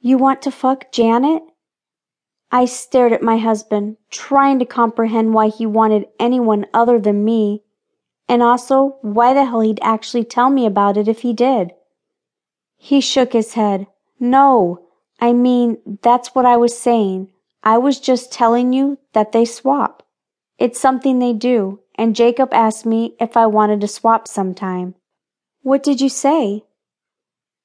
You want to fuck Janet? I stared at my husband, trying to comprehend why he wanted anyone other than me, and also why the hell he'd actually tell me about it if he did. He shook his head. No, I mean, that's what I was saying. I was just telling you that they swap. It's something they do, and Jacob asked me if I wanted to swap sometime. What did you say?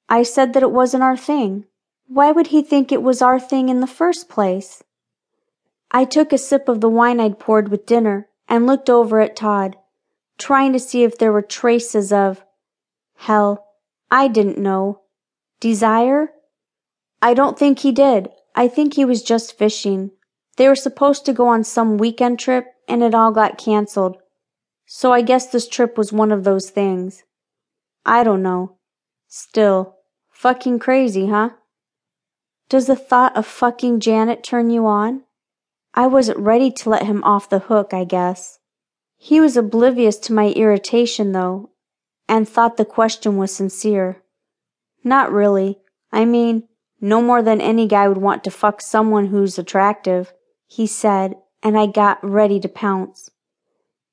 I said that it wasn't our thing. Why would he think it was our thing in the first place? I took a sip of the wine I'd poured with dinner and looked over at Todd, trying to see if there were traces of, hell, I didn't know, desire? I don't think he did. I think he was just fishing. They were supposed to go on some weekend trip and it all got canceled. So I guess this trip was one of those things. I don't know. Still, fucking crazy, huh? Does the thought of fucking Janet turn you on? I wasn't ready to let him off the hook, I guess. He was oblivious to my irritation, though, and thought the question was sincere. Not really. I mean, no more than any guy would want to fuck someone who's attractive, he said, and I got ready to pounce.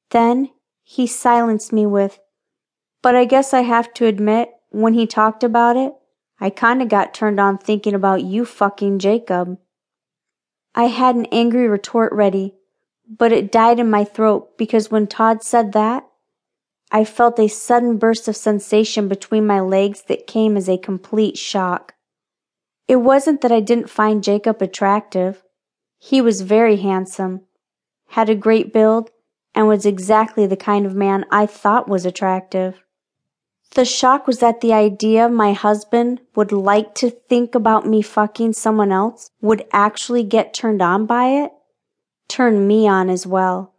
Then he silenced me with, but I guess I have to admit, when he talked about it, I kinda got turned on thinking about you fucking Jacob. I had an angry retort ready, but it died in my throat because when Todd said that, I felt a sudden burst of sensation between my legs that came as a complete shock. It wasn't that I didn't find Jacob attractive. He was very handsome, had a great build, and was exactly the kind of man I thought was attractive. The shock was that the idea my husband would like to think about me fucking someone else would actually get turned on by it, turned me on as well.